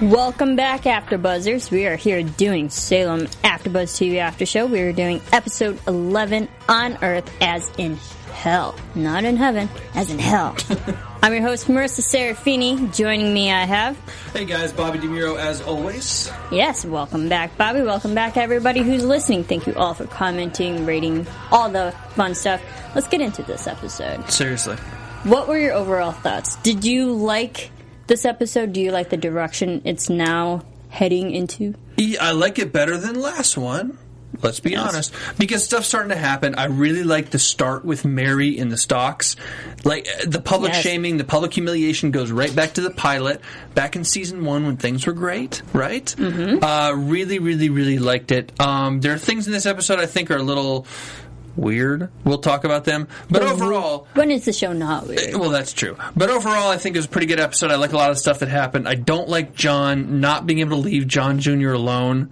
Welcome back, AfterBuzzers. We are here doing Salem AfterBuzz TV After Show. We are doing episode 11 on Earth as in hell. Not in heaven, as in hell. I'm your host, Marissa Serafini. Joining me, I have, Hey guys, Bobby DeMuro as always. yes, welcome back, Bobby. Welcome back, everybody who's listening. Thank you all for commenting, rating, all the fun stuff. Let's get into this episode. Seriously. What were your overall thoughts? Did you like this episode? Do you like the direction it's now heading into? I like it better than last one. Let's be honest. Because stuff's starting to happen. I really like the start with Mary in the stocks. Like, uh, the public Yes. shaming, the public humiliation goes right back to the pilot, back in season one when things were great, right? Mm-hmm. Uh, really, really, really liked it. Um, there are things in this episode I think are a little weird. We'll talk about them. But overall, When is the show not weird? Eh, well, that's true. But overall, I think it was a pretty good episode. I like a lot of stuff that happened. I don't like John not being able to leave John Jr. alone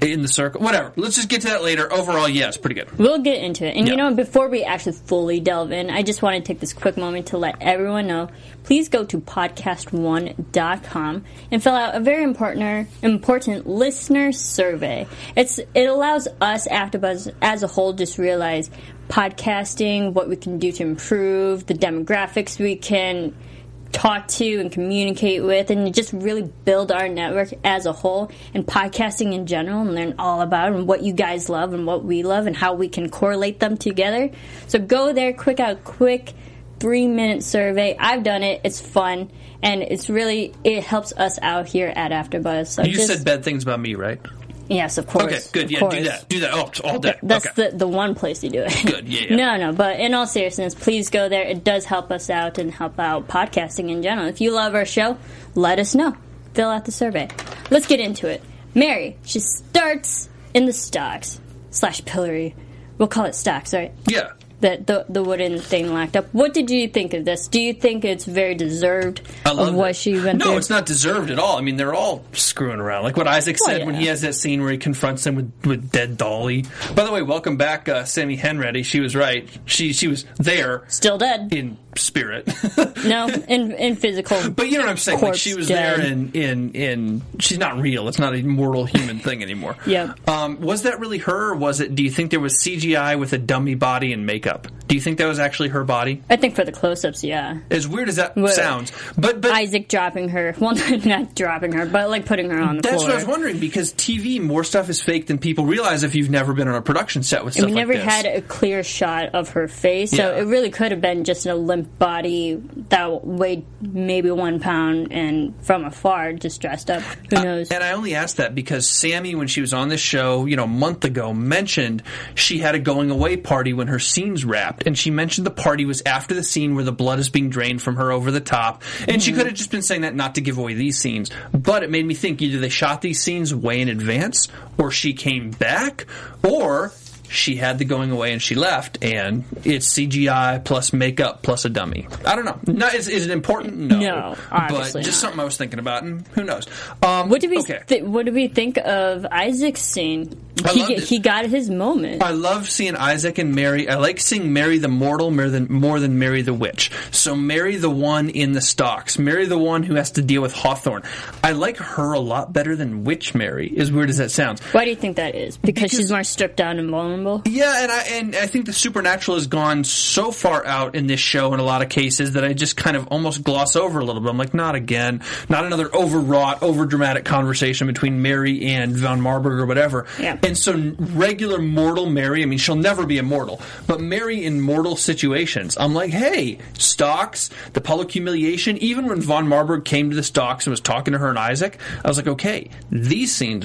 in the circle. Whatever. Let's just get to that later. Overall, yes, pretty good. We'll get into it. And you know, before we actually fully delve in, I just want to take this quick moment to let everyone know. Please go to podcast1.com and fill out a very important important listener survey. It's it allows us AfterBuzz as a whole just realize podcasting, what we can do to improve, the demographics we can talk to and communicate with and just really build our network as a whole and podcasting in general and learn all about and what you guys love and what we love and how we can correlate them together. So go there, quick out quick three minute survey. I've done it. It's fun and it's really it helps us out here at AfterBuzz. So You just, said bad things about me, right? Yes, of course. Okay, good. of Yeah, course. do that. Do that. Oh, all day. That's okay. the the one place you do it. Good, yeah, yeah. no, no, but in all seriousness, please go there. It does help us out and help out podcasting in general. If you love our show, let us know. Fill out the survey. Let's get into it. Mary, she starts in the stocks slash pillory. We'll call it stocks, right? yeah. The, the the wooden thing locked up. What did you think of this? Do you think it's very deserved I love of what it. she went No, through? it's not deserved at all. I mean, they're all screwing around. Like what Isaac Well, said when he has that scene where he confronts him with, with dead Dolly. By the way, welcome back, uh, Sammi Hanratty. She was right. She she was there Still dead. in spirit. No, in in physical. But you know what I'm saying? Like she was dead. there in in in. She's not real. It's not a mortal human thing anymore. Yep. Um, was that really her? Or was it? Do you think there was CGI with a dummy body and makeup? Do you think that was actually her body? I think for the close-ups, yeah. As weird as that sounds, but but Isaac dropping her. Well, not dropping her, but like putting her on the floor. that's floor. what I was wondering because TV more stuff is fake than people realize if you've never been on a production set with stuff we like never this. had a clear shot of her face, so Yeah. it really could have been just a limp body that weighed maybe one pound and from afar just dressed up. Who uh, knows? And I only asked that because Sammy, when she was on this show, you know, a month ago, mentioned she had a going away party when her scenes wrapped. And she mentioned the party was after the scene where the blood is being drained from her over the top. And she could have just been saying that not to give away these scenes. But it made me think either they shot these scenes way in advance, or she came back, or she had the going away and she left, and it's CGI plus makeup plus a dummy. I don't know. No, is, is it important? No. No, but just not. something I was thinking about, and who knows? Um, what did we Okay. thi- What did we think of Isaac's scene? He he got his moment. I love seeing Isaac and Mary. I like seeing Mary the mortal more than more than Mary the witch. So Mary the one in the stocks, Mary the one who has to deal with Hawthorne. I like her a lot better than Witch Mary. As weird as that sounds. Why do you think that is? Because, she's more stripped down and vulnerable. Yeah, and I and I think the supernatural has gone so far out in this show in a lot of cases that I just kind of almost gloss over a little bit. I'm like, not again, not another overwrought, overdramatic conversation between Mary and Von Marburg or whatever. Yeah. And so regular mortal Mary, I mean, she'll never be immortal, but Mary in mortal situations, I'm like, hey, stocks, the public humiliation. Even when Von Marburg came to the stocks and was talking to her and Isaac, I was like, okay, these scenes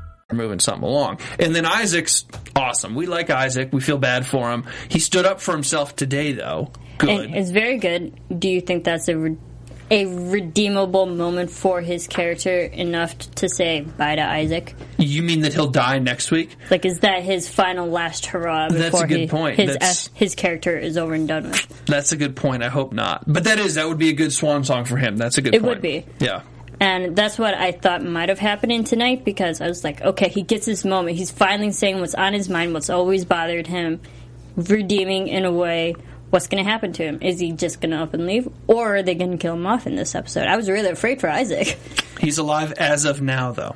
Moving something along. And then Isaac's awesome. We like Isaac. We feel bad for him. He stood up for himself today, though. Good. And it's very good. Do you think that's a re- a redeemable moment for his character enough to say bye to Isaac? you mean that he'll die next week? Like, is that his final last hurrah That's a good he, point. his That's- his character is over and done with? That's a good point. I hope not. But that is that would be a good swan song for him. That's a good point. It point. would be. Yeah. And that's what I thought might have happened in tonight because I was like, okay, he gets his moment. He's finally saying what's on his mind, what's always bothered him, redeeming in a way. What's going to happen to him? Is he just going to up and leave, or are they going to kill him off in this episode? I was really afraid for Isaac. He's alive as of now, though.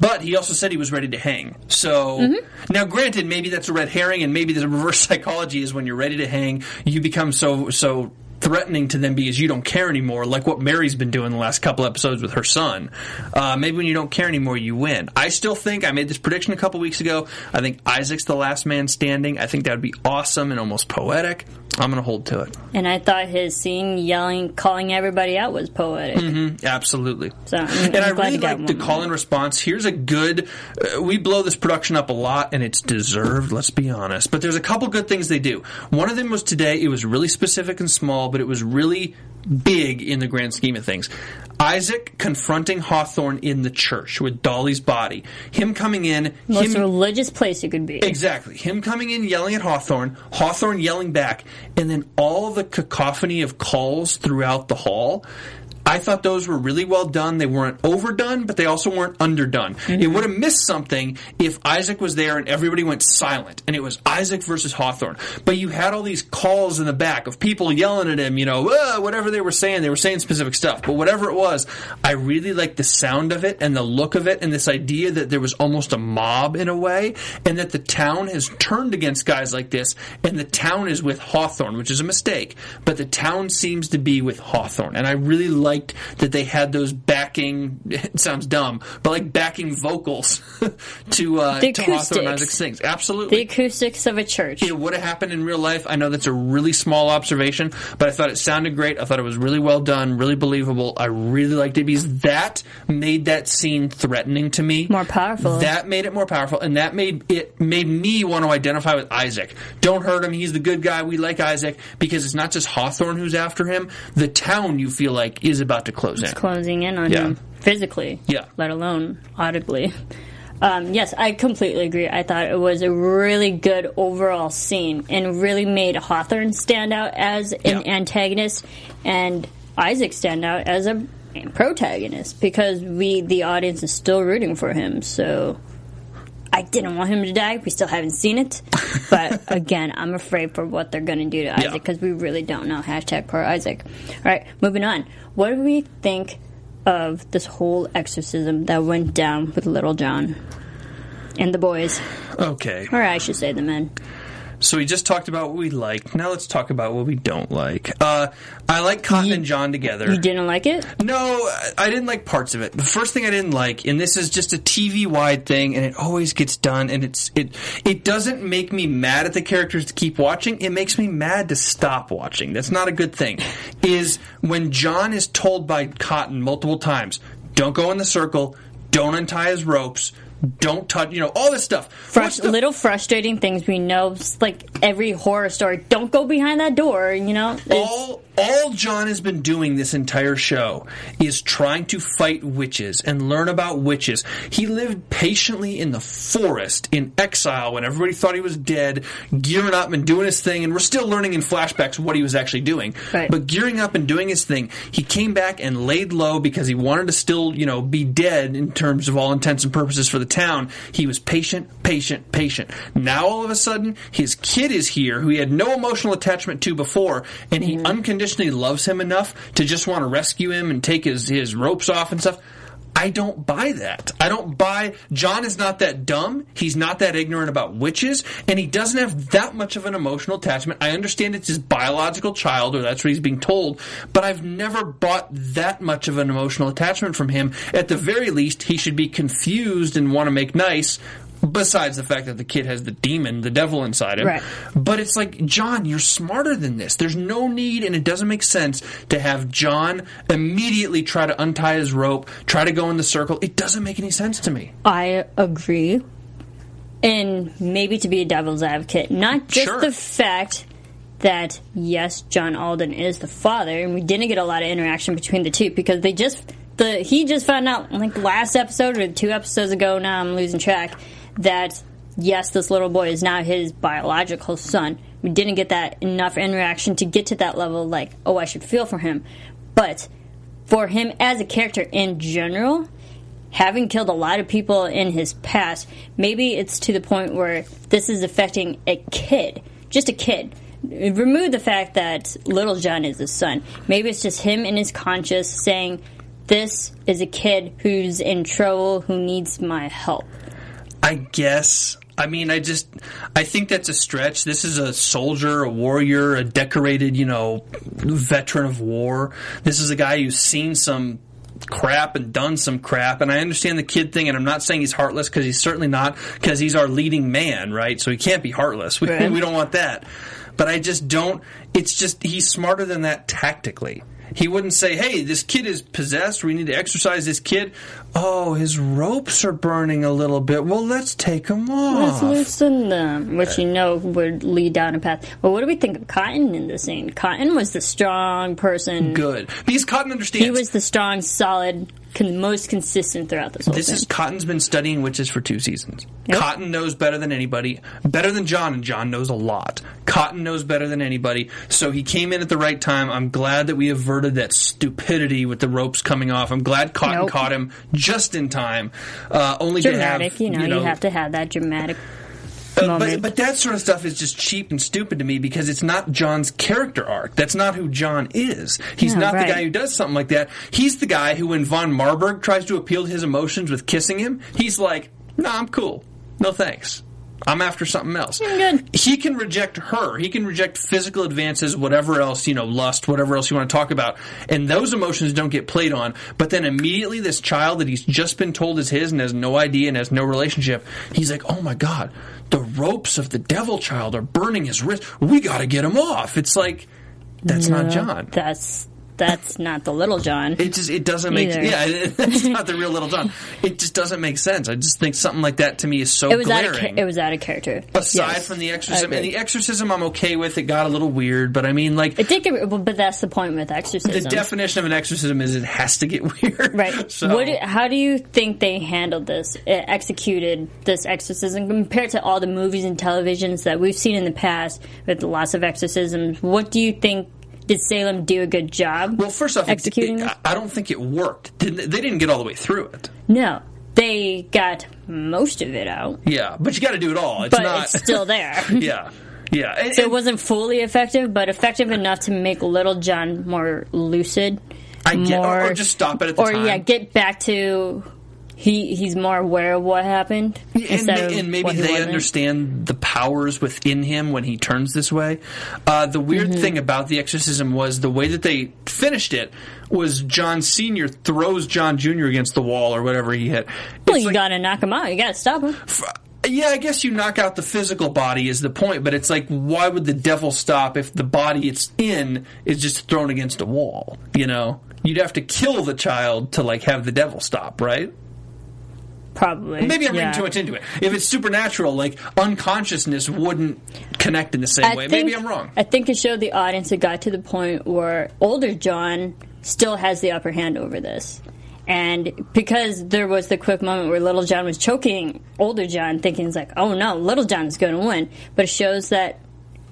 But he also said he was ready to hang. So Mm-hmm. now, granted, maybe that's a red herring, and maybe the reverse psychology is when you're ready to hang, you become so so threatening to them because you don't care anymore, like what Mary's been doing the last couple episodes with her son. Uh, maybe when you don't care anymore, you win. I still think I made this prediction a couple weeks ago. I think Isaac's the last man standing. I think that would be awesome and almost poetic. I'm going to hold to it. And I thought his scene yelling, calling everybody out was poetic. Absolutely. So I'm, and I'm I glad really like the call and response. Here's a good. Uh, we blow this production up a lot, and it's deserved. Let's be honest. But there's a couple good things they do. One of them was today. It was really specific and small, but it was really big in the grand scheme of things. Isaac confronting Hawthorne in the church with Dolly's body. Him coming in. Most him, religious place you could be. Exactly. Him coming in yelling at Hawthorne, Hawthorne yelling back, and then all the cacophony of calls throughout the hall. I thought those were really well done. They weren't overdone, but they also weren't underdone. It would have missed something if Isaac was there and everybody went silent and it was Isaac versus Hawthorne. But you had all these calls in the back of people yelling at him, you know, "Ah," whatever they were saying. They were saying specific stuff. But whatever it was, I really liked the sound of it and the look of it and this idea that there was almost a mob in a way and that the town has turned against guys like this and the town is with Hawthorne, which is a mistake. But the town seems to be with Hawthorne. And I really liked that they had those backing, it sounds dumb, but like backing vocals to, uh, The to Hawthorne. Isaac sings. Absolutely. The acoustics of a church. It would have happened in real life. I know that's a really small observation, but I thought it sounded great. I thought it was really well done, really believable. I really liked it because that made that scene threatening to me. More powerful. That made it more powerful, and that made it made me want to identify with Isaac. Don't hurt him. He's the good guy. We like Isaac because it's not just Hawthorne who's after him. The town you feel like is about to close in. closing in on Yeah. him physically, Yeah. let alone audibly. Um, yes, I completely agree. I thought it was a really good overall scene and really made Hawthorne stand out as an Yeah. antagonist and Isaac stand out as a protagonist because we, the audience, is still rooting for him. So I didn't want him to die. We still haven't seen it, but again, I'm afraid for what they're going to do to Isaac because we really don't know. Hashtag poor Isaac. All right, moving on. What do we think of this whole exorcism that went down with Little John and the boys, Okay. or I should say the men? So we just talked about what we like. Now let's talk about what we don't like. Uh, I like Cotton and John together. You didn't like it? No, I didn't like parts of it. The first thing I didn't like, and this is just a TV wide thing, and it always gets done, and it's it it doesn't make me mad at the characters to keep watching. It makes me mad to stop watching. That's not a good thing. Is when John is told by Cotton multiple times, "Don't go in the circle, don't untie his ropes." Don't touch, you know, all this stuff. Frus- What's the- little frustrating things we know, like every horror story. Don't go behind that door, you know? It's- all all John has been doing this entire show is trying to fight witches and learn about witches. He lived patiently in the forest in exile when everybody thought he was dead, gearing up and doing his thing, and we're still learning in flashbacks what he was actually doing. Right. But gearing up and doing his thing, he came back and laid low because he wanted to still, you know, be dead in terms of all intents and purposes for the town. He was patient, patient, patient. Now all of a sudden, his kid is here who he had no emotional attachment to before, and he mm-hmm. unconditionally loves him enough to just want to rescue him and take his, his ropes off and stuff. I don't buy that. I don't buy John is not that dumb. He's not that ignorant about witches, and he doesn't have that much of an emotional attachment. I understand it's his biological child, or that's what he's being told, but I've never bought that much of an emotional attachment from him. At the very least, he should be confused and want to make nice Besides the fact that the kid has the demon, the devil inside him. Right. But it's like, John, you're smarter than this. There's no need, and it doesn't make sense to have John immediately try to untie his rope, try to go in the circle. It doesn't make any sense to me. I agree. And maybe to be a devil's advocate, not just Sure. the fact that yes, John Alden is the father, and we didn't get a lot of interaction between the two because they just the he just found out like last episode or two episodes ago. Now I'm losing track that yes, this little boy is now his biological son. We didn't get that enough interaction to get to that level. Like, oh, I should feel for him, but for him as a character in general, having killed a lot of people in his past, maybe it's to the point where this is affecting a kid, just a kid. Remove the fact that Little John is his son. Maybe it's just him in his conscious saying, "This is a kid who's in trouble, who needs my help." I guess. I mean, I just, I think that's a stretch. This is a soldier, a warrior, a decorated, you know, veteran of war. This is a guy who's seen some crap and done some crap. And I understand the kid thing, and I'm not saying he's heartless because he's certainly not, because he's our leading man, right? So he can't be heartless. We, Right. we don't want that. But I just don't, it's just, he's smarter than that tactically. He wouldn't say, hey, this kid is possessed. We need to exercise this kid. Oh, his ropes are burning a little bit. Well, let's take them off. Let's loosen them, which you know would lead down a path. But what do we think of Cotton in this scene? Cotton was the strong person. Good. Because Cotton understands. He was the strong, solid, con- most consistent throughout this whole This thing. is Cotton's been studying witches for two seasons. Yep. Cotton knows better than anybody, better than John, and John knows a lot. Cotton knows better than anybody, so he came in at the right time. I'm glad that we averted that stupidity with the ropes coming off. I'm glad Cotton Nope. caught him just in time. Uh, only dramatic, to have you know, you have to have that dramatic but, but, but that sort of stuff is just cheap and stupid to me because it's not John's character arc. That's not who John is. He's Yeah, not right. the guy who does something like that. He's the guy who, when Von Marburg tries to appeal to his emotions with kissing him, he's like, "No, I'm cool. No thanks. I'm after something else." Mm, good. He can reject her. He can reject physical advances, whatever else, you know, lust, whatever else you want to talk about. And those emotions don't get played on. But then immediately this child that he's just been told is his and has no idea and has no relationship, he's like, oh my God, the ropes of the devil child are burning his wrist. We got to get him off. It's like, that's not John. That's that's not the little John. It just it doesn't make Either. yeah it's not the real little John. It just doesn't make sense. I just think something like that to me is so It was out of glaring. it was out of character. Aside Yes, from the exorcism, and the exorcism, I'm okay with. It got a little weird, but I mean, like it did get, but that's the point with exorcism. the definition of an exorcism is it has to get weird. Right. So What? how do you think they handled this, uh, executed this exorcism compared to all the movies and televisions that we've seen in the past with lots of exorcisms? What do you think? Did Salem do a good job? well, first off, executing it- this? I don't think it worked. They didn't get all the way through it. No, they got most of it out, Yeah, but you got to do it all. It's but not. it's still there. yeah, yeah. And, So it wasn't fully effective, but effective enough to make Little John more lucid. I get, or, more, or just stop it at the or time. yeah, get back to he he's more aware of what happened and, ma- and maybe they understand the powers within him when he turns this way. Uh, the weird Mm-hmm. thing about the exorcism was the way that they finished it was John Senior throws John Junior against the wall or whatever he hit. Well, It's you like- gotta knock him out. You gotta stop him. yeah, I guess you knock out the physical body is the point, but it's like, why would the devil stop if the body it's in is just thrown against a wall? You know, you'd have to kill the child to like have the devil stop, right? Probably. Maybe I'm yeah. reading too much into it. If it's supernatural, like unconsciousness wouldn't connect in the same I way. think, Maybe I'm wrong. I think it showed the audience it got to the point where older John still has the upper hand over this. And because there was the quick moment where Little John was choking older John, thinking it's like, oh no, Little John's going to win. But it shows that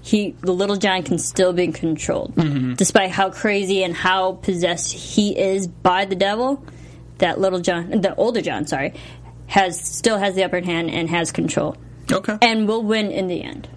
he, the Little John, can still be controlled, Mm-hmm. despite how crazy and how possessed he is by the devil. That Little John, the older John, sorry, has still has the upper hand and has control, Okay. and will win in the end.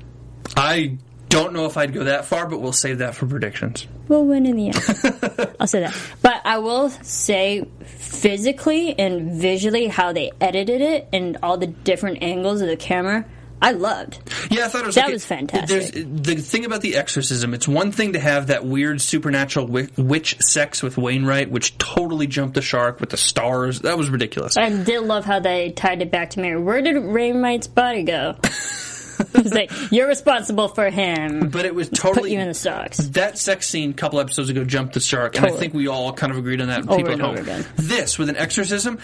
I Don't know if I'd go that far, but we'll save that for predictions. We'll win in the end. I'll say that. But I will say physically and visually how they edited it and all the different angles of the camera. I loved. Yeah, I thought it was That like- was fantastic. There's, the thing about the exorcism, it's one thing to have that weird supernatural witch sex with Wainwright, which totally jumped the shark with the stars. That was ridiculous. I did love how they tied it back to Mary. Where did Wainwright's body go? It's like you're responsible for him. but it was totally Put totally you in the stocks. that sex scene a couple episodes ago jumped the shark, and I think we all kind of agreed on that. Over people at home. over again. This with an exorcism.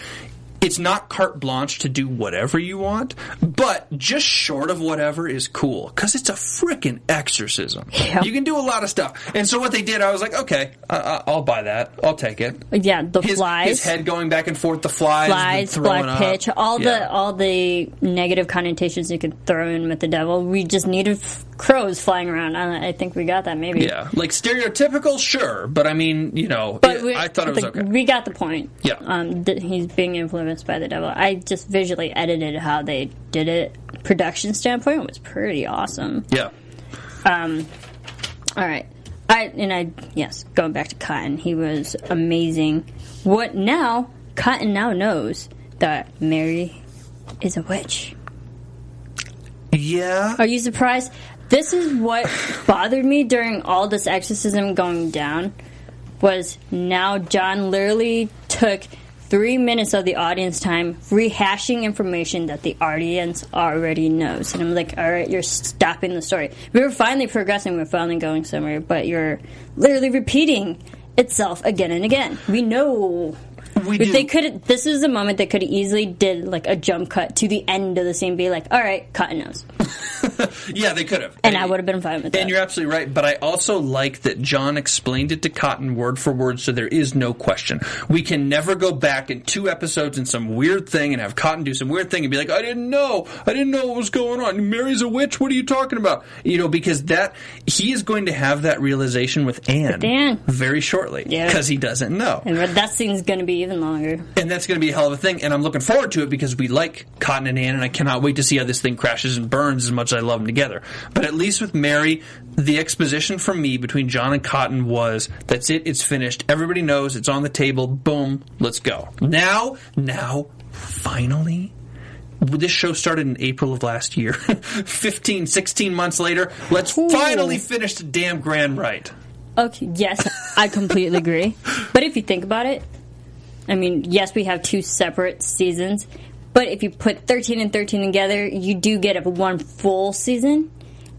It's not carte blanche to do whatever you want, but just short of whatever is cool because it's a freaking exorcism. Yeah. You can do a lot of stuff, and so what they did, I was like, okay, I- I- I'll buy that. I'll take it. Yeah, the His, flies. his head going back and forth, the flies, flies, the black pitch, all Yeah. the all the negative connotations you could throw in with the devil. We just needed f- crows flying around. I, I think we got that. Maybe. Yeah, like stereotypical, sure, but I mean, you know, it- we, I thought it was the- okay. We got the point. Yeah. Um, that he's being influenced by the devil. I just visually edited how they did it. Production standpoint was pretty awesome. yeah, Um, All right. I and I yes, going back to Cotton, he was amazing. What now? Cotton now knows that Mary is a witch. yeah. Are you surprised? This is what bothered me during all this exorcism going down was now John literally took three minutes of the audience time rehashing information that the audience already knows. And I'm like, all right, you're stopping the story. We were finally progressing, we're finally going somewhere, but you're literally repeating itself again and again. We know. We do. they could, this is a moment that could easily did like a jump cut to the end of the scene, be like, "All right, Cotton knows." Yeah, they could have. and I would have been fine with that. And you're absolutely right, but I also like that John explained it to Cotton word for word, so there is no question. We can never go back in two episodes in some weird thing and have Cotton do some weird thing and be like, I didn't know. I didn't know what was going on. Mary's a witch. What are you talking about? You know, because that, he is going to have that realization with Anne. Anne. Very shortly. Yeah. Because he doesn't know. and that scene's going to be even longer. And that's going to be a hell of a thing. And I'm looking forward to it because we like Cotton and Anne, and I cannot wait to see how this thing crashes and burns as much as I love them together. But at least with Mary, the exposition from me between John and Cotton was that's it, it's finished. Everybody knows it's on the table. Boom, let's go. Now, now, finally. This show started in April of last year. 15, 16 months later, let's Ooh. finally finish the damn grand rite. Okay, yes, I completely agree. But if you think about it, I mean, yes, we have two separate seasons, but if you put 13 and 13 together, you do get a one full season.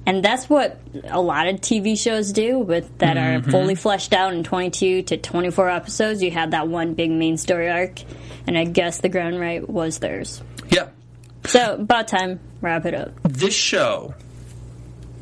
And that's what a lot of TV shows do with that are fully fleshed out in 22 to 24 episodes. You have that one big main story arc, and I guess the ground right was theirs. Yeah. So about time, wrap it up. this show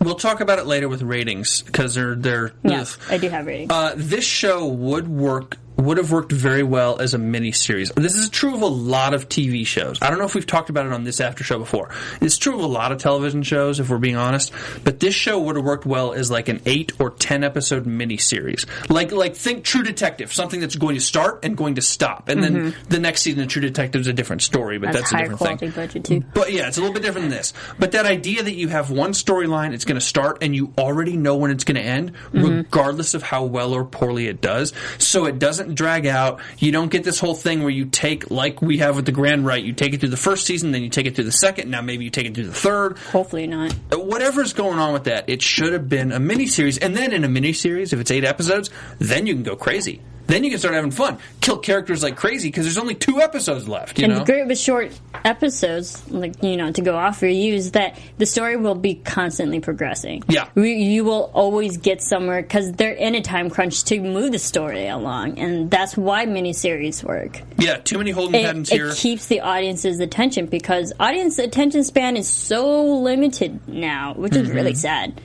we'll talk about it later with ratings because they're they're Yes, ugh. I do have ratings. uh, this show would work would have worked very well as a mini series. This is true of a lot of TV shows. I don't know if we've talked about it on this after show before. It's true of a lot of television shows, if we're being honest. But this show would have worked well as like an eight or ten episode mini series. Like like think True Detective, something that's going to start and going to stop, and then the next season of True Detective is a different story. But Mm-hmm. That's that's, a different quality thing. budget too. But yeah, it's a little bit different than this. But that idea that you have one storyline, it's going to start, and you already know when it's going to end, Mm-hmm. regardless of how well or poorly it does. So it doesn't drag out. You don't get this whole thing where you take, like we have with the Grand Rite, you take it through the first season, then you take it through the second, now maybe you take it through the third. Hopefully not. Whatever's going on with that, it should have been a miniseries. And then in a miniseries, if it's eight episodes, then you can go crazy. Then you can start having fun. Kill characters like crazy because there's only two episodes left. You and know? the great with short episodes, like you know, to go off for you is that the story will be constantly progressing. Yeah. we, you will always get somewhere because they're in a time crunch to move the story along, and that's why miniseries work. yeah, too many holding It, patterns it keeps the audience's attention because audience attention span is so limited now, which is Mm-hmm. really sad.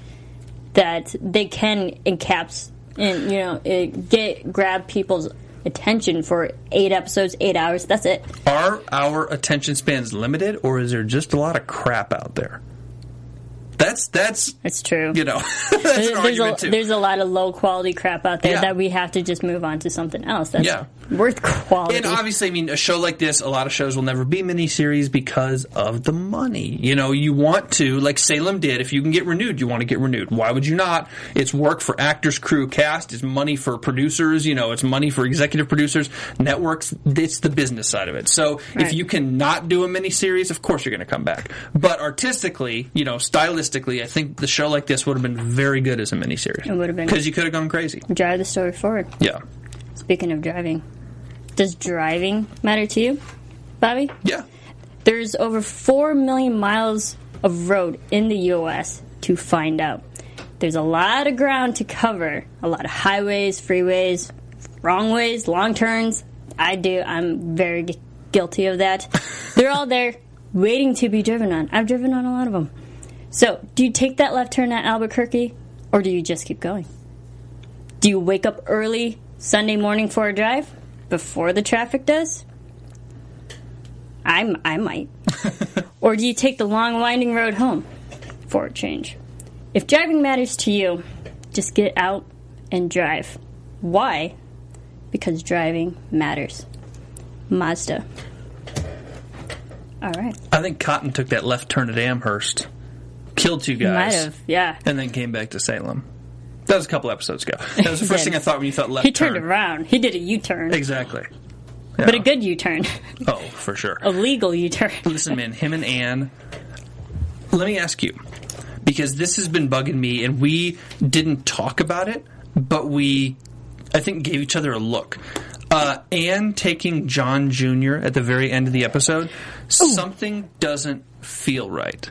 That they can encaps and you know it, get grab people's attention for eight episodes, eight hours. That's it. Are our attention spans limited, or is there just a lot of crap out there? That's that's It's true. you know there's, argument a, there's a lot of low quality crap out there Yeah. that we have to just move on to something else. That's, yeah, worth quality. And obviously, I mean, a show like this, a lot of shows will never be miniseries because of the money. You know, you want to, like Salem did, if you can get renewed, you want to get renewed. Why would you not? It's work for actors, crew, cast. It's money for producers. You know, it's money for executive producers, networks. It's the business side of it. So Right. if you cannot do a miniseries, of course you're going to come back. But artistically, you know, stylistically, I think the show like this would have been very good as a miniseries. It would have been. Because you could have gone crazy. Drive the story forward. Yeah. Speaking of driving, does driving matter to you, Bobby? Yeah. There's over 4 million miles of road in the U.S. to find out. There's a lot of ground to cover, a lot of highways, freeways, wrong ways, long turns. I do. I'm very gu- guilty of that. They're all there waiting to be driven on. I've driven on a lot of them. So, do you take that left turn at Albuquerque or do you just keep going? Do you wake up early Sunday morning for a drive before the traffic does? I'm, I might. or do you take the long, winding road home for a change? If driving matters to you, just get out and drive. Why? Because driving matters. Mazda. All right. I think Cotton took that left turn at Amherst, killed two guys, Might have, yeah. and then came back to Salem. That was a couple episodes ago. That was the first thing I thought when you thought left He turned turn. around. He did a U turn. Exactly. But a good U turn. Oh, for sure. a legal U turn. Listen, man, him and Anne. Let me ask you, because this has been bugging me, and we didn't talk about it, but we, I think, gave each other a look. Uh, Anne taking John Jr. at the very end of the episode, something doesn't feel right.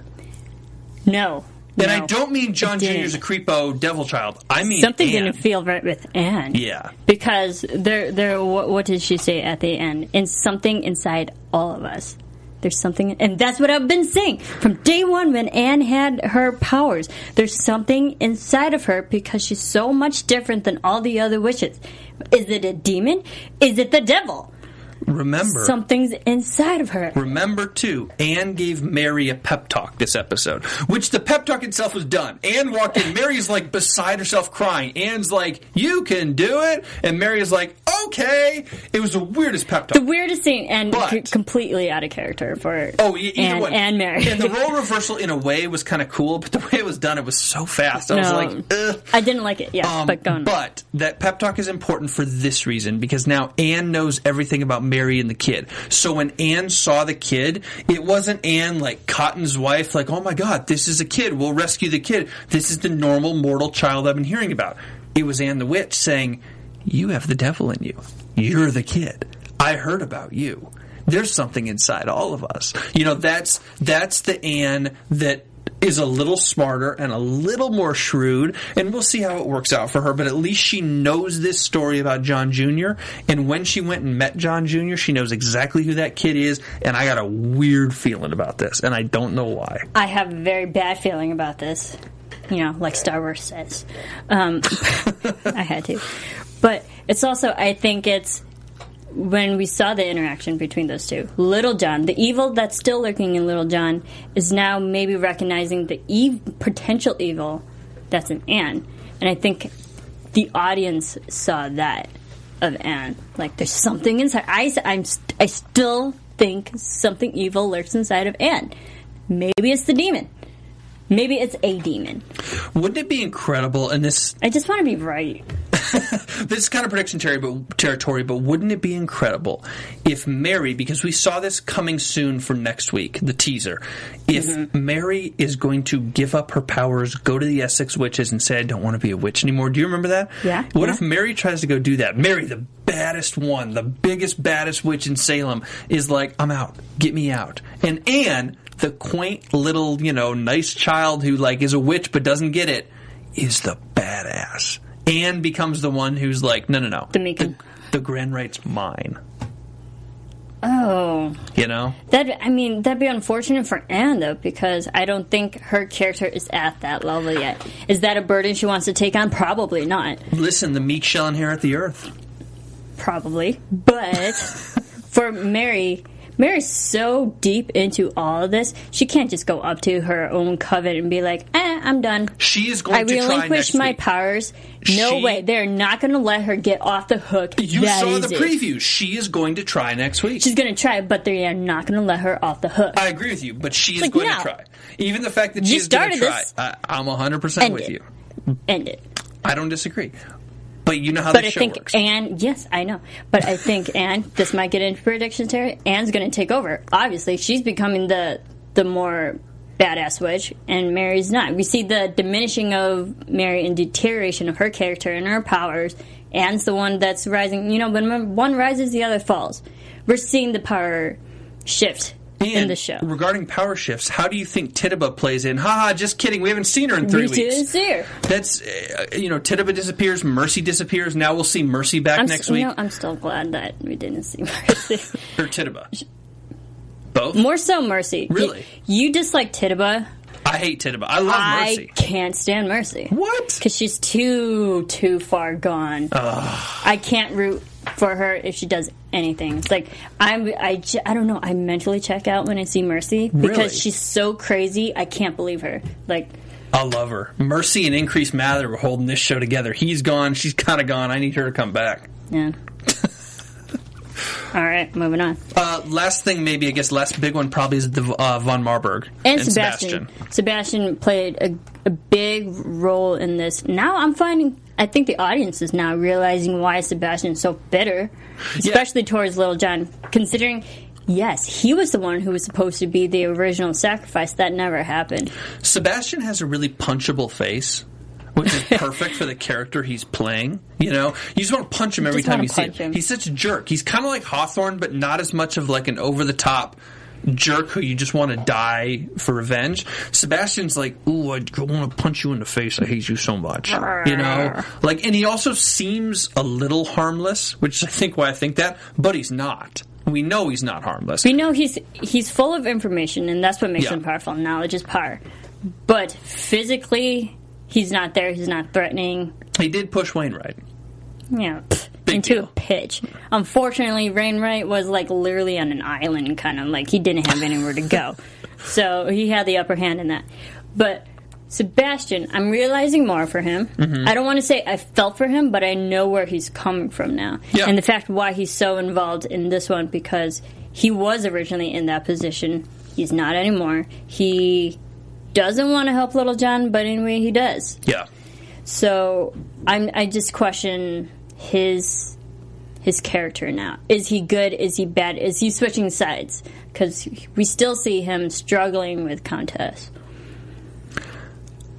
No. And no, I don't mean John Jr. is a creepo devil child. I mean Something Anne. didn't feel right with Anne. Yeah. Because there, there. What, what did she say at the end? And something inside all of us. There's something, and that's what I've been saying from day one when Anne had her powers. There's something inside of her because she's so much different than all the other witches. Is it a demon? Is it the devil? Remember, Something's inside of her. remember too, Anne gave Mary a pep talk this episode, which the pep talk itself was done. Anne walked in, Mary's like beside herself crying. Anne's like, "You can do it," and Mary is like, "Okay." It was the weirdest pep talk. The weirdest scene and But- c- completely out of character for Oh, e- either one. Anne Mary. And the role reversal, in a way, was kind of cool, but the way it was done, it was so fast. I was like, Ugh. I didn't like it. Yeah, Um, but go on. but that pep talk is important for this reason because now Anne knows everything about Mary and the kid. So when Anne saw the kid, it wasn't Anne like Cotton's wife, like, oh my god, this is a kid, we'll rescue the kid. This is the normal mortal child I've been hearing about. It was Anne the witch saying, You have the devil in you. You're the kid. I heard about you. There's something inside all of us. You know, that's that's the Anne that is a little smarter and a little more shrewd, and we'll see how it works out for her. But at least she knows this story about John Jr. And when she went and met John Jr., she knows exactly who that kid is. And I got a weird feeling about this, and I don't know why. I have a very bad feeling about this. You know, like Star Wars says. Um, I had to. But it's also, I think it's when we saw the interaction between those two. Little John, the evil that's still lurking in Little John, is now maybe recognizing the ev- potential evil that's in Anne. And I think the audience saw that of Anne. Like, there's something inside. I, I'm, st- I still think something evil lurks inside of Anne. Maybe it's the demon. Maybe it's a demon. Wouldn't it be incredible? And this I just want to be right. this is kind of prediction but, territory, but wouldn't it be incredible if Mary, because we saw this coming soon for next week, the teaser, if Mm-hmm. Mary is going to give up her powers, go to the Essex witches, and say, I don't want to be a witch anymore. Do you remember that? Yeah, What yeah. if Mary tries to go do that? Mary, the baddest one, the biggest, baddest witch in Salem, is like, I'm out. Get me out. And Anne, the quaint little, you know, nice child who like is a witch but doesn't get it, is the badass. Anne becomes the one who's like, no, no, no. The Meekin. The, the grand rite's mine. Oh, You know? that I mean that'd be unfortunate for Anne though because I don't think her character is at that level yet. Is that a burden she wants to take on? Probably not. Listen, the meek shall inherit the earth. Probably, but for Mary, Mary's so deep into all of this, she can't just go up to her own coven and be like, eh, I'm done. She is going I to try relinquish my week. powers. No She- way. They're not going to let her get off the hook. You That saw is the it. preview. She is going to try next week. She's going to try, but they're not going to let her off the hook. I agree with you, but she is Like, going no. to try. Even the fact that You she's going to try, this. I, I'm 100% End with it. you. End it. I don't disagree. But you know how the situation is. But I think works. Anne, yes, I know. But I think Anne, this might get into prediction territory. Anne's going to take over. Obviously, she's becoming the the more badass witch, and Mary's not. We see the diminishing of Mary and deterioration of her character and her powers. Anne's the one that's rising. You know, when one rises, the other falls. We're seeing the power shift in the show. Regarding power shifts, how do you think Tituba plays in? Haha, just kidding. We haven't seen her in three We weeks. didn't see her. That's uh, you know, Tituba disappears, Mercy disappears. Now we'll see Mercy back I'm, next s- you week. know, I'm still glad that we didn't see Mercy. or Tituba. Both. More so, Mercy. Really? You, you dislike Tituba. I hate Tituba. I love Mercy. I Mercy. can't stand Mercy. What? Because she's too, too far gone. I can't root for her if she does anything. It's like, I'm, I, I don't know, I mentally check out when I see Mercy because Really? she's so crazy, I can't believe her. Like, I love her. Mercy and Increase Mather were holding this show together. He's gone. She's kind of gone. I need her to come back. yeah. All right, moving on. Uh, last thing, maybe I guess last big one probably is the uh, von Marburg and, Sebastian. Sebastian. played a, a big role in this. Now I'm finding, I think the audience is now realizing why Sebastian's so bitter, especially towards Little John, considering. Yes, he was the one who was supposed to be the original sacrifice. That never happened. Sebastian has a really punchable face, which is perfect for the character he's playing. You know, you just want to punch him every time you see him. him. He's such a jerk. He's kind of like Hawthorne, but not as much of like an over the top jerk who you just want to die for revenge. Sebastian's like, ooh, I want to punch you in the face. I hate you so much. You know, like, and he also seems a little harmless, which I think why I think that, but he's not. We know he's not harmless. We know he's he's full of information, and that's what makes Yeah. him powerful. Knowledge is power. But physically, he's not there. He's not threatening. He did push Wainwright. Yeah, Big into deal. a pitch. Unfortunately, Wainwright was like literally on an island, kind of like he didn't have anywhere to go, so he had the upper hand in that. But Sebastian, I'm realizing more for him. Mm-hmm. I don't want to say I felt for him, but I know where he's coming from now, Yeah. and the fact why he's so involved in this one because he was originally in that position. He's not anymore. He doesn't want to help Little John, but anyway, he does. Yeah. So I'm I just question his his character now. Is he good? Is he bad? Is he switching sides? Because we still see him struggling with Countess.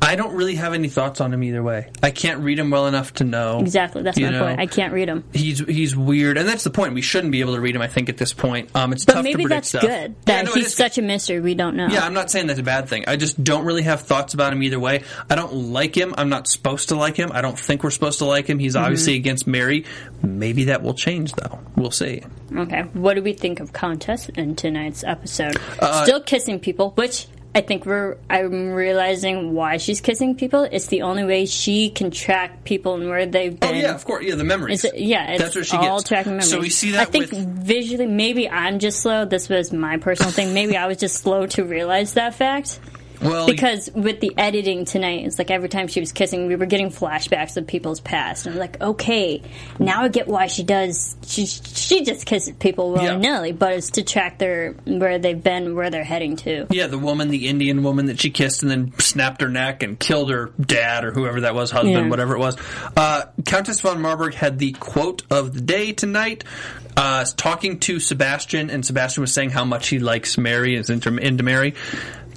I don't really have any thoughts on him either way. I can't read him well enough to know. Exactly, that's my know. point. I can't read him, He's he's weird, and that's the point. We shouldn't be able to read him. I think at this point, um, it's but tough maybe to that's stuff. good. Yeah, That no, he's such a mystery. We don't know. Yeah, I'm not saying that's a bad thing. I just don't really have thoughts about him either way. I don't like him. I'm not supposed to like him. I don't think we're supposed to like him. He's Mm-hmm. obviously against Mary. Maybe that will change, though. We'll see. Okay. What do we think of Countess in tonight's episode? Uh, Still kissing people, which I think we're. I'm realizing why she's kissing people. It's the only way she can track people and where they've been. Oh yeah, of course. Yeah, the memories. It's, yeah, it's that's what she all gets. tracking memories. So we see that I think with visually, maybe I'm just slow. This was my personal thing. Maybe I was just slow to realize that fact. Well Because with the editing tonight, it's like every time she was kissing, we were getting flashbacks of people's past. And I'm like, okay, now I get why she does. She she just kisses people willy nilly, but it's to track their where they've been, where they're heading to. Yeah, the woman, the Indian woman that she kissed and then snapped her neck and killed her dad or whoever that was, husband, Yeah. whatever it was. Uh, Countess von Marburg had the quote of the day tonight, uh, talking to Sebastian, and Sebastian was saying how much he likes Mary and is into, into Mary.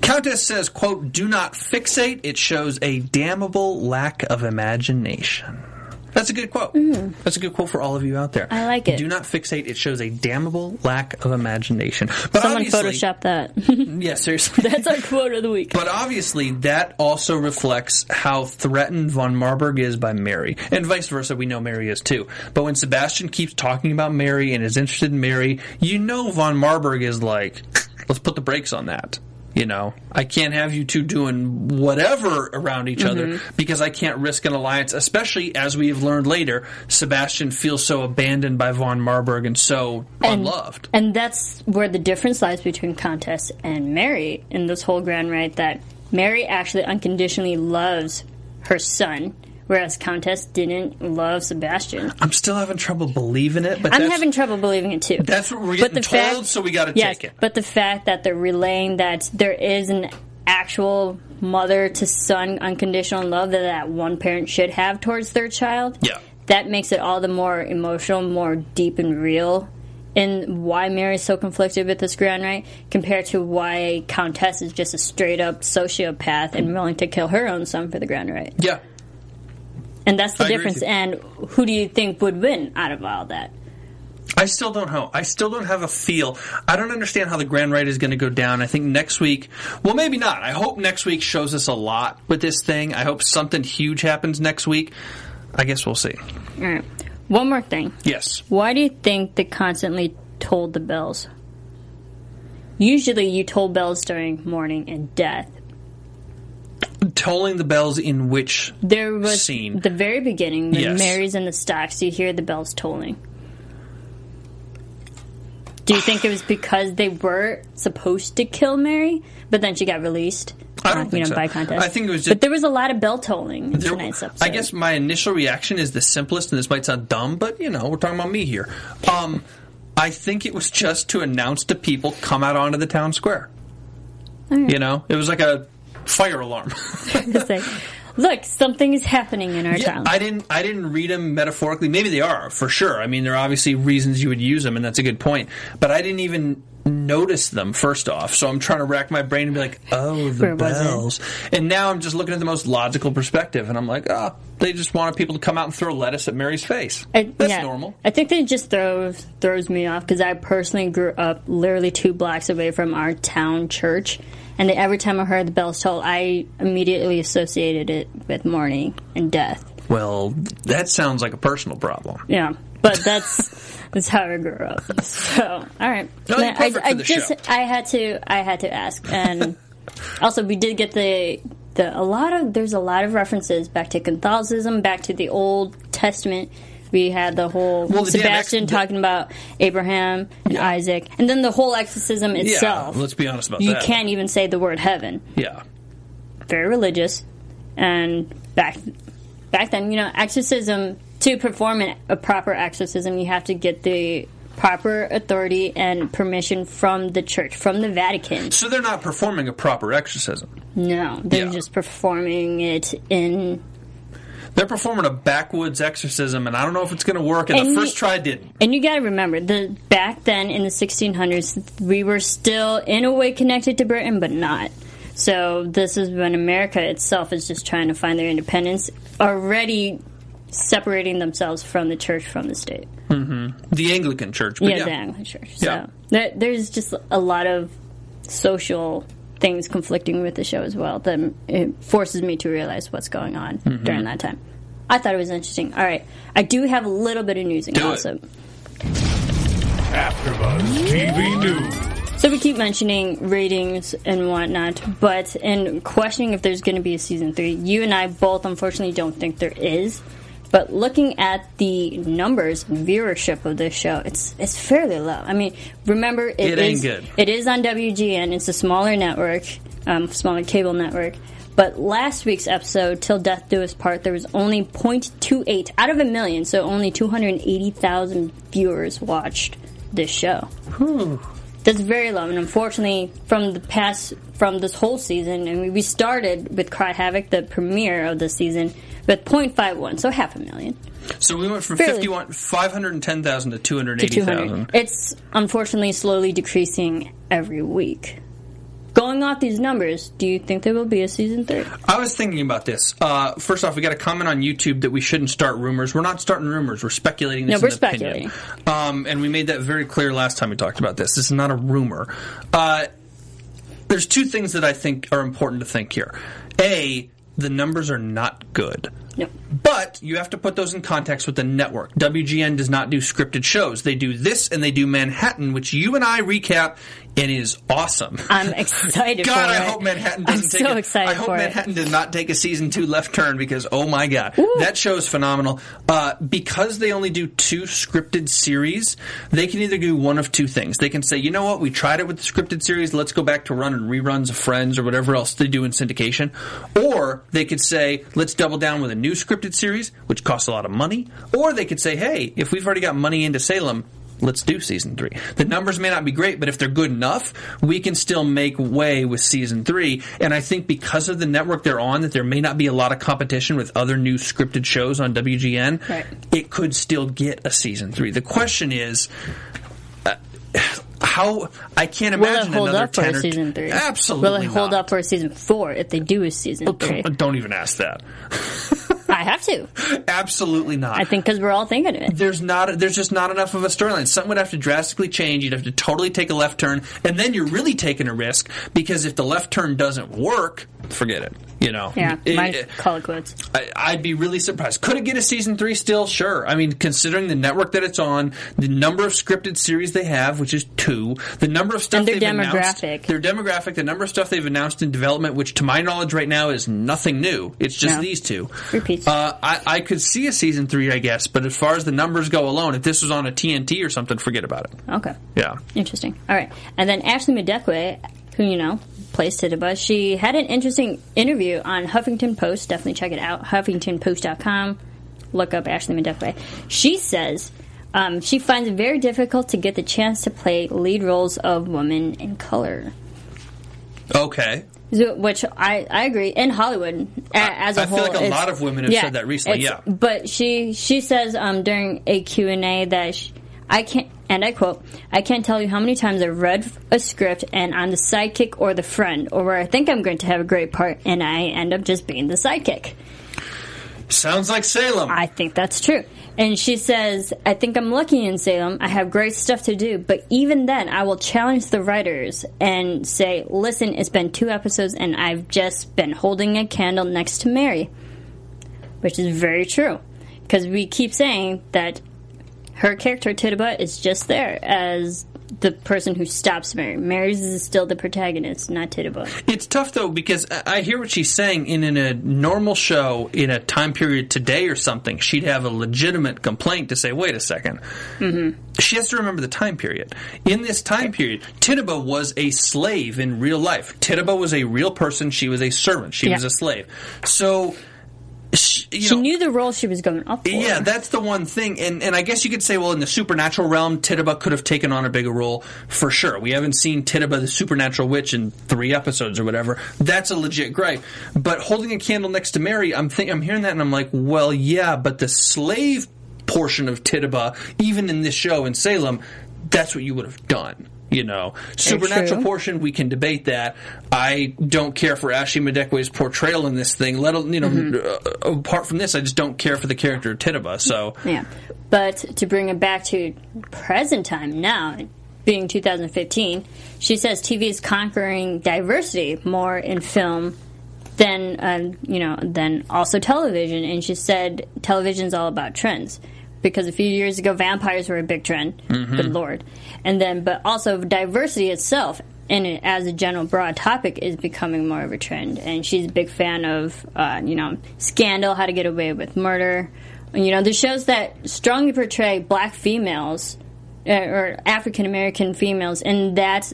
Countess says, quote, do not fixate. It shows a damnable lack of imagination. That's a good quote. Mm. That's a good quote for all of you out there. I like it. Do not fixate. It shows a damnable lack of imagination. But Someone photoshopped that. Yeah, seriously. That's our quote of the week. But obviously, that also reflects how threatened von Marburg is by Mary, and vice versa. We know Mary is too. But when Sebastian keeps talking about Mary and is interested in Mary, you know von Marburg is like, let's put the brakes on that. You know, I can't have you two doing whatever around each other Mm-hmm. because I can't risk an alliance, especially as we have learned later, Sebastian feels so abandoned by von Marburg and so unloved. And that's where the difference lies between Countess and Mary in this whole grand rite that Mary actually unconditionally loves her son, whereas Countess didn't love Sebastian. I'm still having trouble believing it, but I'm having trouble believing it too. that's what we're But getting the told, fact- so we got to yes, take it. But the fact that they're relaying that there is an actual mother to son unconditional love that that one parent should have towards their child. Yeah. That makes it all the more emotional, more deep and real. And why Mary's so conflicted with this grand rite compared to why Countess is just a straight up sociopath and willing to kill her own son for the grand rite. yeah. And that's the I difference. And who do you think would win out of all that? I still don't know. I still don't have a feel. I don't understand how the Grand Rite is going to go down. I think next week, well, maybe not. I hope next week shows us a lot with this thing. I hope something huge happens next week. I guess we'll see. All right. One more thing. Yes. Why do you think they constantly told the bells? Usually you told bells during mourning and death. Tolling the bells in which There was Scene. the very beginning when Yes. Mary's in the stocks, you hear the bells tolling. Do you think it was because they were supposed to kill Mary, but then she got released? I don't uh, think you know, so. by contest. I think it was just- but there was a lot of bell tolling in There- tonight's episode. I guess my initial reaction is the simplest, and this might sound dumb, but you know, we're talking about me here. Um, I think it was just to announce to people come out onto the town square. You know, it was like a fire alarm. It's like, look, something is happening in our Yeah, town. I didn't. I didn't read them metaphorically. Maybe they are for sure. I mean, there are obviously reasons you would use them, and that's a good point. But I didn't even notice them first off. So I'm trying to rack my brain and be like, oh, the Where bells. And now I'm just looking at the most logical perspective, and I'm like, oh, they just wanted people to come out and throw lettuce at Mary's face. I- that's yeah. normal. I think that just throws throws me off because I personally grew up literally two blocks away from our town church, and every time I heard the bells toll, I immediately associated it with mourning and death. Well, that sounds like a personal problem. Yeah, but that's that's how I grew up. So, all right, No, I, I the just show. I had to I had to ask, and also we did get the the a lot of there's a lot of references back to Catholicism, back to the Old Testament. We had the whole Well, the damn ex- Sebastian talking about Abraham and Yeah. Isaac, and then the whole exorcism itself. Yeah, let's be honest about you that. You can't even say the word heaven. Yeah. Very religious, and back back then, you know, exorcism to perform an, a proper exorcism, you have to get the proper authority and permission from the church, from the Vatican. So they're not performing a proper exorcism. No, they're Yeah. just performing it in. They're performing a backwoods exorcism, and I don't know if it's going to work. And, And the you- first try didn't. And you got to remember, the back then in the 1600s, we were still in a way connected to Britain, but not. So this is when America itself is just trying to find their independence, already separating themselves from the church, from the state. Mm-hmm. The Anglican Church. But yeah, yeah, the Anglican Church. So Yeah. there, there's just a lot of social things conflicting with the show as well that it forces me to realize what's going on Mm-hmm. during that time. I thought it was interesting. All right, I do have a little bit of news and Do it. gossip. AfterBuzz TV News. So we keep mentioning ratings and whatnot, but in questioning if there's going to be a season three, you and I both unfortunately don't think there is. But looking at the numbers viewership of this show, it's it's fairly low. I mean, remember It ain't is- good. It is on WGN. It's a smaller network, um, smaller cable network. But last week's episode, Till Death Do Us Part, there was only 0.28 out of a million, so only 280,000 viewers watched this show. That's very low, and unfortunately, from the past, from this whole season, I mean, we started with Cry Havoc, the premiere of the season, with 0.51, so half a million So we went from Fairly. 51, 510,000 to to 280,000. It's unfortunately slowly decreasing every week. Going off these numbers, do you think there will be a season three? I was thinking about this. Uh, first off, we got a comment on YouTube that we shouldn't start rumors. We're not starting rumors. We're speculating. This No, we're speculating. Um, and we made that very clear last time we talked about this. This is not a rumor. Uh, there's two things that I think are important to think here. A, the numbers are not good. No. But you have to put those in context with the network. WGN does not do scripted shows. They do this and they do Manhattan, which you and I recap and it is awesome. I'm excited God, for I it. hope Manhattan I'm doesn't take so it. excited I hope for it. Manhattan does not take a season two left turn because oh my god, that show is phenomenal. Uh, because they only do two scripted series, they can either do one of two things. They can say, you know what, we tried it with the scripted series, let's go back to running reruns of Friends or whatever else they do in syndication, or they could say, let's double down with a new scripted series, which costs a lot of money, or they could say, hey, if we've already got money into Salem let's do season three. The numbers may not be great, but if they're good enough, we can still make way with season three. And I think because of the network they're on, that there may not be a lot of competition with other new scripted shows on WGN, Right. it could still get a season three. The question is, uh, how I can't Will imagine it hold another up for ten a or season three? Absolutely, Will it hold not. up for a season four if they do a season three? Don't even ask that. I have to. Absolutely not. I think because we're all thinking of it. there's not there's just not enough of a storyline. Something would have to drastically change. You'd have to totally take a left turn, and then you're really taking a risk because if the left turn doesn't work, forget it. You know, Yeah, It- might it- call it quits. I, I'd be really surprised. Could it get a season three still? Sure. I mean, considering the network that it's on, the number of scripted series they have, which is two, the number of stuff And their they've announced, demographic. their demographic, the number of stuff they've announced in development, which to my knowledge right now is nothing new. It's just No. these two. Repeats. Uh, I, I could see a season three, I guess, but as far as the numbers go alone, if this was on a TNT or something, forget about it. Okay. Yeah. Interesting. All right. And then Ashley Madekwe, who, you know, plays Tituba, she had an interesting interview on Huffington Post. Definitely check it out. HuffingtonPost.com. Look up Ashley Madekwe. She says um, she finds it very difficult to get the chance to play lead roles of women in color. Okay. So- Which I, I agree in Hollywood as a- as a I feel whole. like a lot of women have said that recently, yeah. but she she says um, during a Q and A that sh I can't and I quote I can't tell you how many times I've read a script and I'm the sidekick or the friend or where I think I'm going to have a great part and I end up just being the sidekick. Sounds like Salem. I think that's true. And she says, I think I'm lucky in Salem. I have great stuff to do. But even then, I will challenge the writers and say, listen, it's been two episodes and I've just been holding a candle next to Mary. Which is very true. Because we keep saying that her character, Tituba, is just there as the person who stops Mary. Mary's is still the protagonist, not Tituba. It's tough though because I hear what she's saying. In, in a normal show, in a time period today or something, she'd have a legitimate complaint to say, "Wait a 2nd Mm-hmm. She has to remember the time period. In this time period, Tituba was a slave in real life. Tituba was a real person. She was a servant. She Yeah. was a slave. So, she, you She know, knew the role she was going up for. yeah, that's the one thing, and and I guess you could say, well, in the supernatural realm, Tituba could have taken on a bigger role for sure. We haven't seen Tituba, the supernatural witch, in three episodes or whatever. That's a legit gripe. But holding a candle next to Mary, I'm think I'm hearing that, and I'm like, well, yeah, but the slave portion of Tituba, even in this show in Salem, that's what you would have done. You know, supernatural portion we can debate that. I don't care for Ashley Madekwe's portrayal in this thing. Let you know, Mm-hmm. uh, apart from this, I just don't care for the character of Tituba. So Yeah. But to bring it back to present time now, being 2015, she says TV is conquering diversity more in film than um, you know than also television. And she said television's all about trends. Because a few years ago, vampires were a big trend. Good lord! And then, but also diversity itself, and it, as a general broad topic, is becoming more of a trend. And she's a big fan of, uh, you know, Scandal, How to Get Away with Murder, you know, the shows that strongly portray black females uh, or African American females, and that's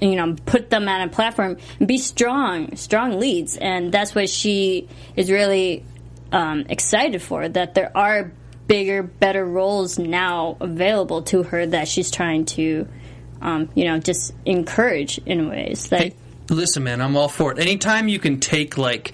you know put them on a platform and be strong, strong leads, and that's what she is really um, excited for. That there are bigger, better roles now available to her that she's trying to, um, you know, just encourage in ways that. Hey, listen, man, I'm all for it. Anytime you can take like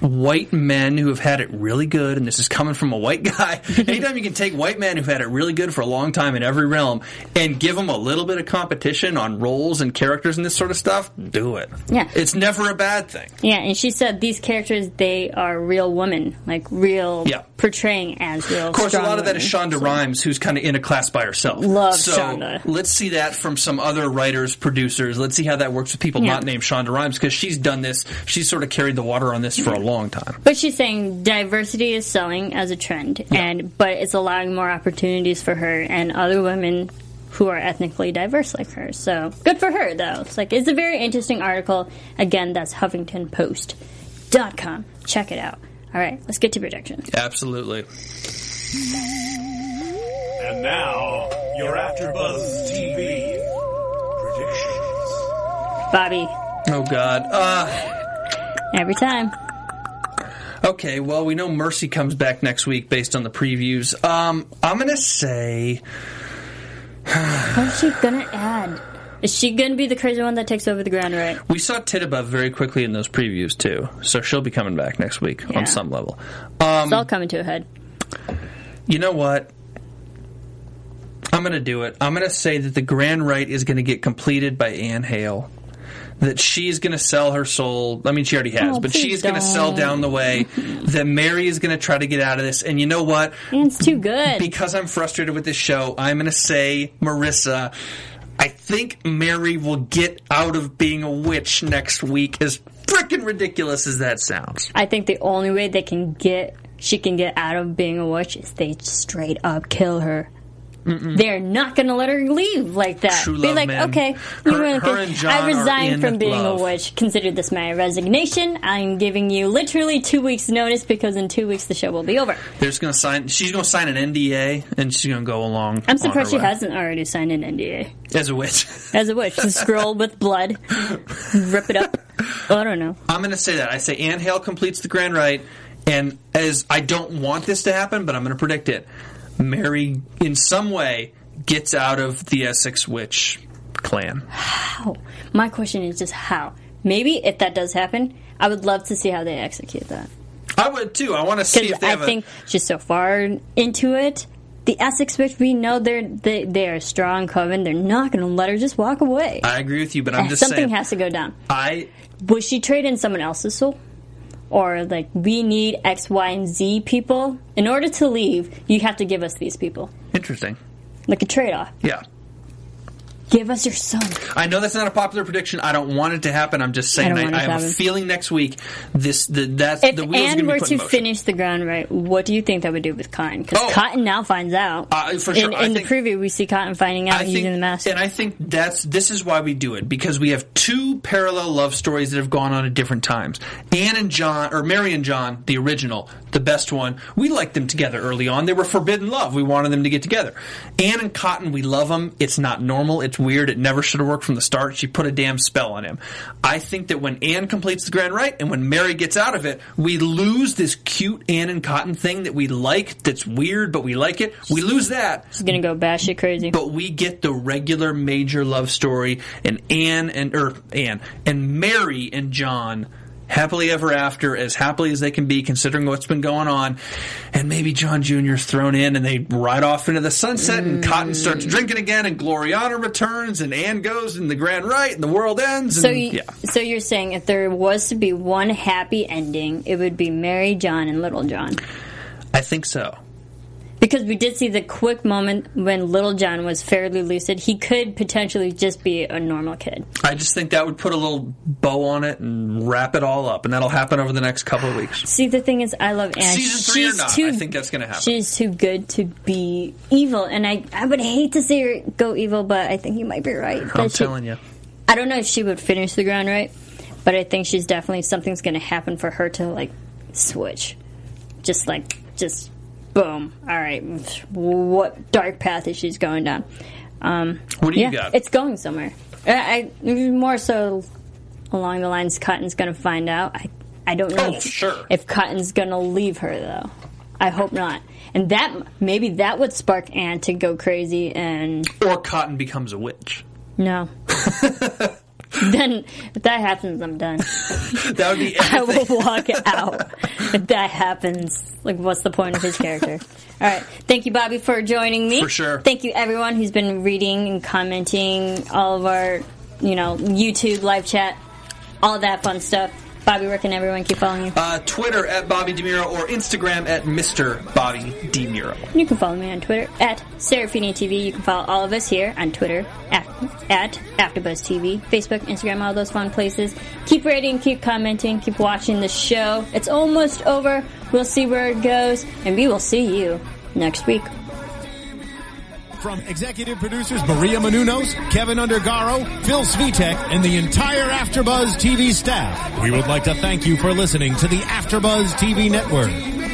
white men who have had it really good, and this is coming from a white guy. Anytime you can take white men who've had it really good for a long time in every realm and give them a little bit of competition on roles and characters and this sort of stuff, do it. Yeah. it's never a bad thing. Yeah, and she said these characters they are real women, like real Yeah. Portraying as real. Of course, a lot of that is. Shonda Rhimes, who's kind of in a class by herself. Love so Shonda. let's see that from some other writers, producers. Let's see how that works with people Yeah. not named Shonda Rhimes because she's done this. She's sort of carried the water on this for a mm-hmm. long time. But she's saying diversity is selling as a trend, and but it's allowing more opportunities for her and other women who are ethnically diverse like her. So good for her, though. It's like it's a very interesting article. Again, that's HuffingtonPost.com. Check it out. All right, let's get to predictions. Absolutely. And now, your AfterBuzz TV predictions. Bobby, Oh God. Uh, every time. okay. Well, we know Mercy comes back next week based on the previews. Um, I'm gonna say What's she gonna add? Is she gonna be the crazy one that takes over the grand rite? we saw Titubov very quickly in those previews too, so she'll be coming back next week Yeah. on some level. Um, It's all coming to a head. You know what? I'm going to do it. I'm going to say that the grand rite is going to get completed by Anne Hale. That she's going to sell her soul. I mean, she already has, Oh, but she's going to sell down the way. that Mary is going to try to get out of this. And you know what? It's too good. Because I'm frustrated with this show, I'm going to say Marissa. I think Mary will get out of being a witch next week. As freaking ridiculous as that sounds. I think the only way they can get she can get out of being a witch is they straight up kill her. They're not going to let her leave like that. True Be like, man. okay, you her John I are resigned from being love. a witch. Consider this my resignation. I'm giving you literally two weeks' notice because in two weeks the show will be over. They're just going to sign. She's going to sign an NDA, and she's going to go along. I'm surprised her she way. hasn't already signed an NDA as a witch. as a witch. To scroll with blood, rip it up. Oh, I don't know. I'm going to say that. I say Anne Hale completes the grand rite, and as I don't want this to happen, but I'm going to predict it. Mary, in some way, gets out of the Essex witch clan. How? My question is just how. Maybe if that does happen, I would love to see how they execute that. I would too. I want to see if they I have think she's so far into it. The Essex witch, we know they're they, they are a strong coven. They're not going to let her just walk away. I agree with you, but I'm eh, just Something saying. has to go down. I Would she trade in someone else's soul? Or like we need X, Y, and Z people in order to leave. You have to give us these people, interesting. like a trade off. Yeah. Give us your son. I know that's not a popular prediction. I don't want it to happen. I'm just saying. I I, don't want it I have a feeling next week this the that's If the wheels are Anne going were to finish the grand rite, what do you think that would do with Cotton? Because Oh. Cotton now finds out. Uh, for sure. In, in the preview, we see Cotton finding out I think, using the mask. and I think that's this is why we do it because we have two parallel love stories that have gone on at different times. Anne and John, or Mary and John, the original, the best one. We liked them together early on. They were forbidden love. We wanted them to get together. Anne and Cotton, we love them. It's not normal. It's weird. It never should have worked from the start. She put a damn spell on him. I think that when Anne completes the grand rite and when Mary gets out of it, we lose this cute Anne and Cotton thing that we like. That's weird, but we like it. We lose that She's gonna go batshit crazy. but we get the regular major love story and Anne and or Anne and Mary and John happily ever after as happily as they can be considering what's been going on and maybe John Jr.'s thrown in and they ride off into the sunset and Cotton starts mm. drinking again and Gloriana returns and Anne goes and the grand rite, and the world ends and so, you, yeah so you're saying if there was to be one happy ending, it would be Mary, John, and Little John. I think so Because we did see the quick moment when Little John was fairly lucid. He could potentially just be a normal kid. I just think that would put a little bow on it and wrap it all up and that'll happen over the next couple of weeks See, the thing is, I love Anne. Season three or She's not, too, I think that's gonna happen. She's too good to be evil, and I, I would hate to see her go evil, but I think you might be right. I'm she- telling you I don't know if she would finish the grand rite, but I think she's definitely something's going to happen for her to like switch, just like just boom. All right, what dark path is she's going down? Um, What do you yeah, got? It's going somewhere. I, I more so along the lines Cotton's going to find out. I I don't know Oh, if, sure. if Cotton's going to leave her though. I hope not. And that maybe that would spark Anne to go crazy and or Cotton becomes a witch no. then if that happens, I'm done. That would be I will walk out if that happens. Like, what's the point of his character? All right. Thank you, Bobby, for joining me. For sure. Thank you, everyone who's been reading and commenting all of our, you know, YouTube live chat, all that fun stuff. Bobby, where can everyone keep following you? Uh, Twitter at Bobby DeMuro or Instagram at Mr. Bobby DeMuro. You can follow me on Twitter at Serafini TV. You can follow all of us here on Twitter at, at AfterBuzz TV, Facebook, Instagram, all those fun places. Keep rating, keep commenting, keep watching the show. It's almost over. We'll see where it goes, and we will see you next week. From executive producers Maria Menounos, Kevin Undergaro, Phil Svitek, and the entire AfterBuzz TV staff, we would like to thank you for listening to the AfterBuzz TV network.